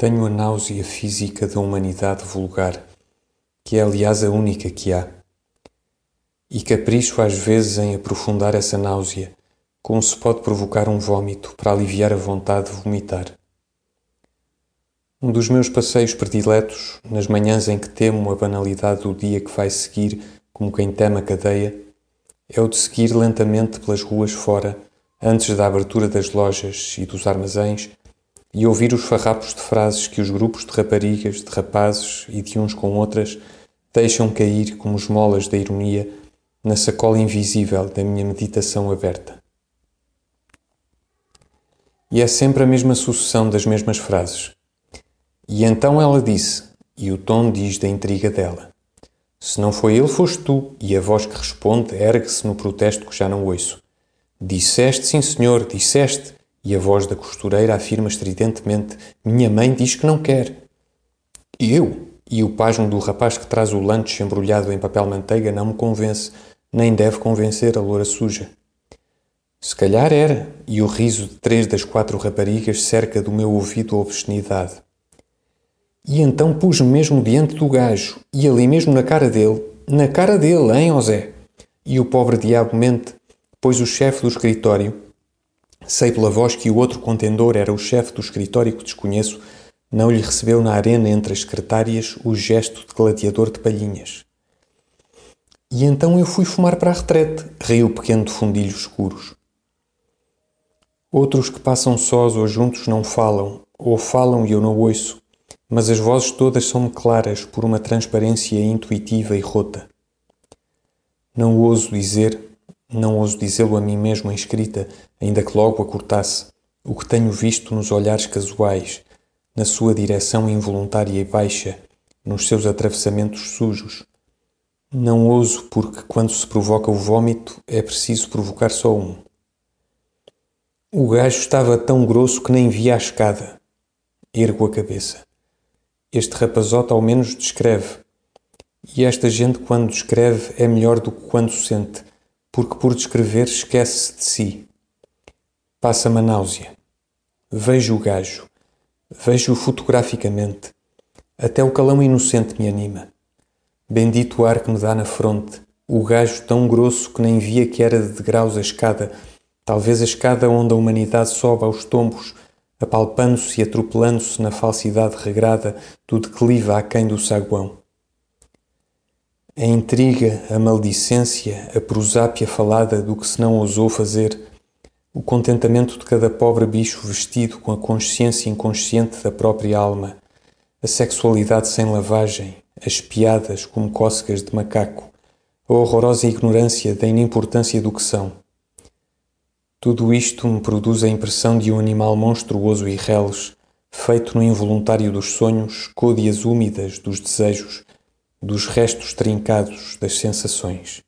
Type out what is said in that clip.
Tenho a náusea física da humanidade vulgar, que é aliás a única que há. E capricho às vezes em aprofundar essa náusea, como se pode provocar um vômito para aliviar a vontade de vomitar. Um dos meus passeios prediletos, nas manhãs em que temo a banalidade do dia que vai seguir, como quem teme a cadeia, é o de seguir lentamente pelas ruas fora, antes da abertura das lojas e dos armazéns, e ouvir os farrapos de frases que os grupos de raparigas, de rapazes e de uns com outras deixam cair como esmolas da ironia na sacola invisível da minha meditação aberta. E é sempre a mesma sucessão das mesmas frases. E então ela disse, e o tom diz da intriga dela: Se não foi ele, foste tu, e a voz que responde ergue-se no protesto que já não ouço. Disseste, sim senhor, disseste, e a voz da costureira afirma estridentemente: Minha mãe diz que não quer. Eu? E o pasmo do rapaz que traz o lanche embrulhado em papel manteiga não me convence, nem deve convencer a loura suja. Se calhar era, e o riso de três das quatro raparigas cerca do meu ouvido a obscenidade. E então pus-me mesmo diante do gajo, e ali mesmo na cara dele, na cara dele, hein, José? E o pobre diabo mente, pois o chefe do escritório, Sei pela voz que o outro contendor era o chefe do escritório que desconheço, não lhe recebeu na arena entre as secretárias o gesto de gladiador de palhinhas. E então eu fui fumar para a retrete, riu o pequeno de fundilhos escuros. Outros que passam sós ou juntos não falam, ou falam e eu não ouço, mas as vozes todas são-me claras por uma transparência intuitiva e rota. Não ouso dizer, não ouso dizê-lo a mim mesmo em escrita, ainda que logo a cortasse, o que tenho visto nos olhares casuais, na sua direção involuntária e baixa, nos seus atravessamentos sujos. Não ouso porque, quando se provoca o vômito, é preciso provocar só um. O gajo estava tão grosso que nem via a escada. Ergo a cabeça. Este rapazote ao menos descreve. E esta gente, quando descreve, é melhor do que quando sente porque por descrever esquece-se de si. Passa-me a náusea. Vejo o gajo. Vejo-o fotograficamente. Até o calão inocente me anima. Bendito o ar que me dá na fronte. O gajo tão grosso que nem via que era de degraus a escada, talvez a escada onde a humanidade sobe aos tombos, apalpando-se e atropelando-se na falsidade regrada do declive aquém do saguão. A intriga, a maldicência, a prosápia falada do que se não ousou fazer, o contentamento de cada pobre bicho vestido com a consciência inconsciente da própria alma, a sexualidade sem lavagem, as piadas como cócegas de macaco, a horrorosa ignorância da inimportância do que são. Tudo isto me produz a impressão de um animal monstruoso e reles, feito no involuntário dos sonhos, côdeas úmidas dos desejos, dos restos trincados das sensações.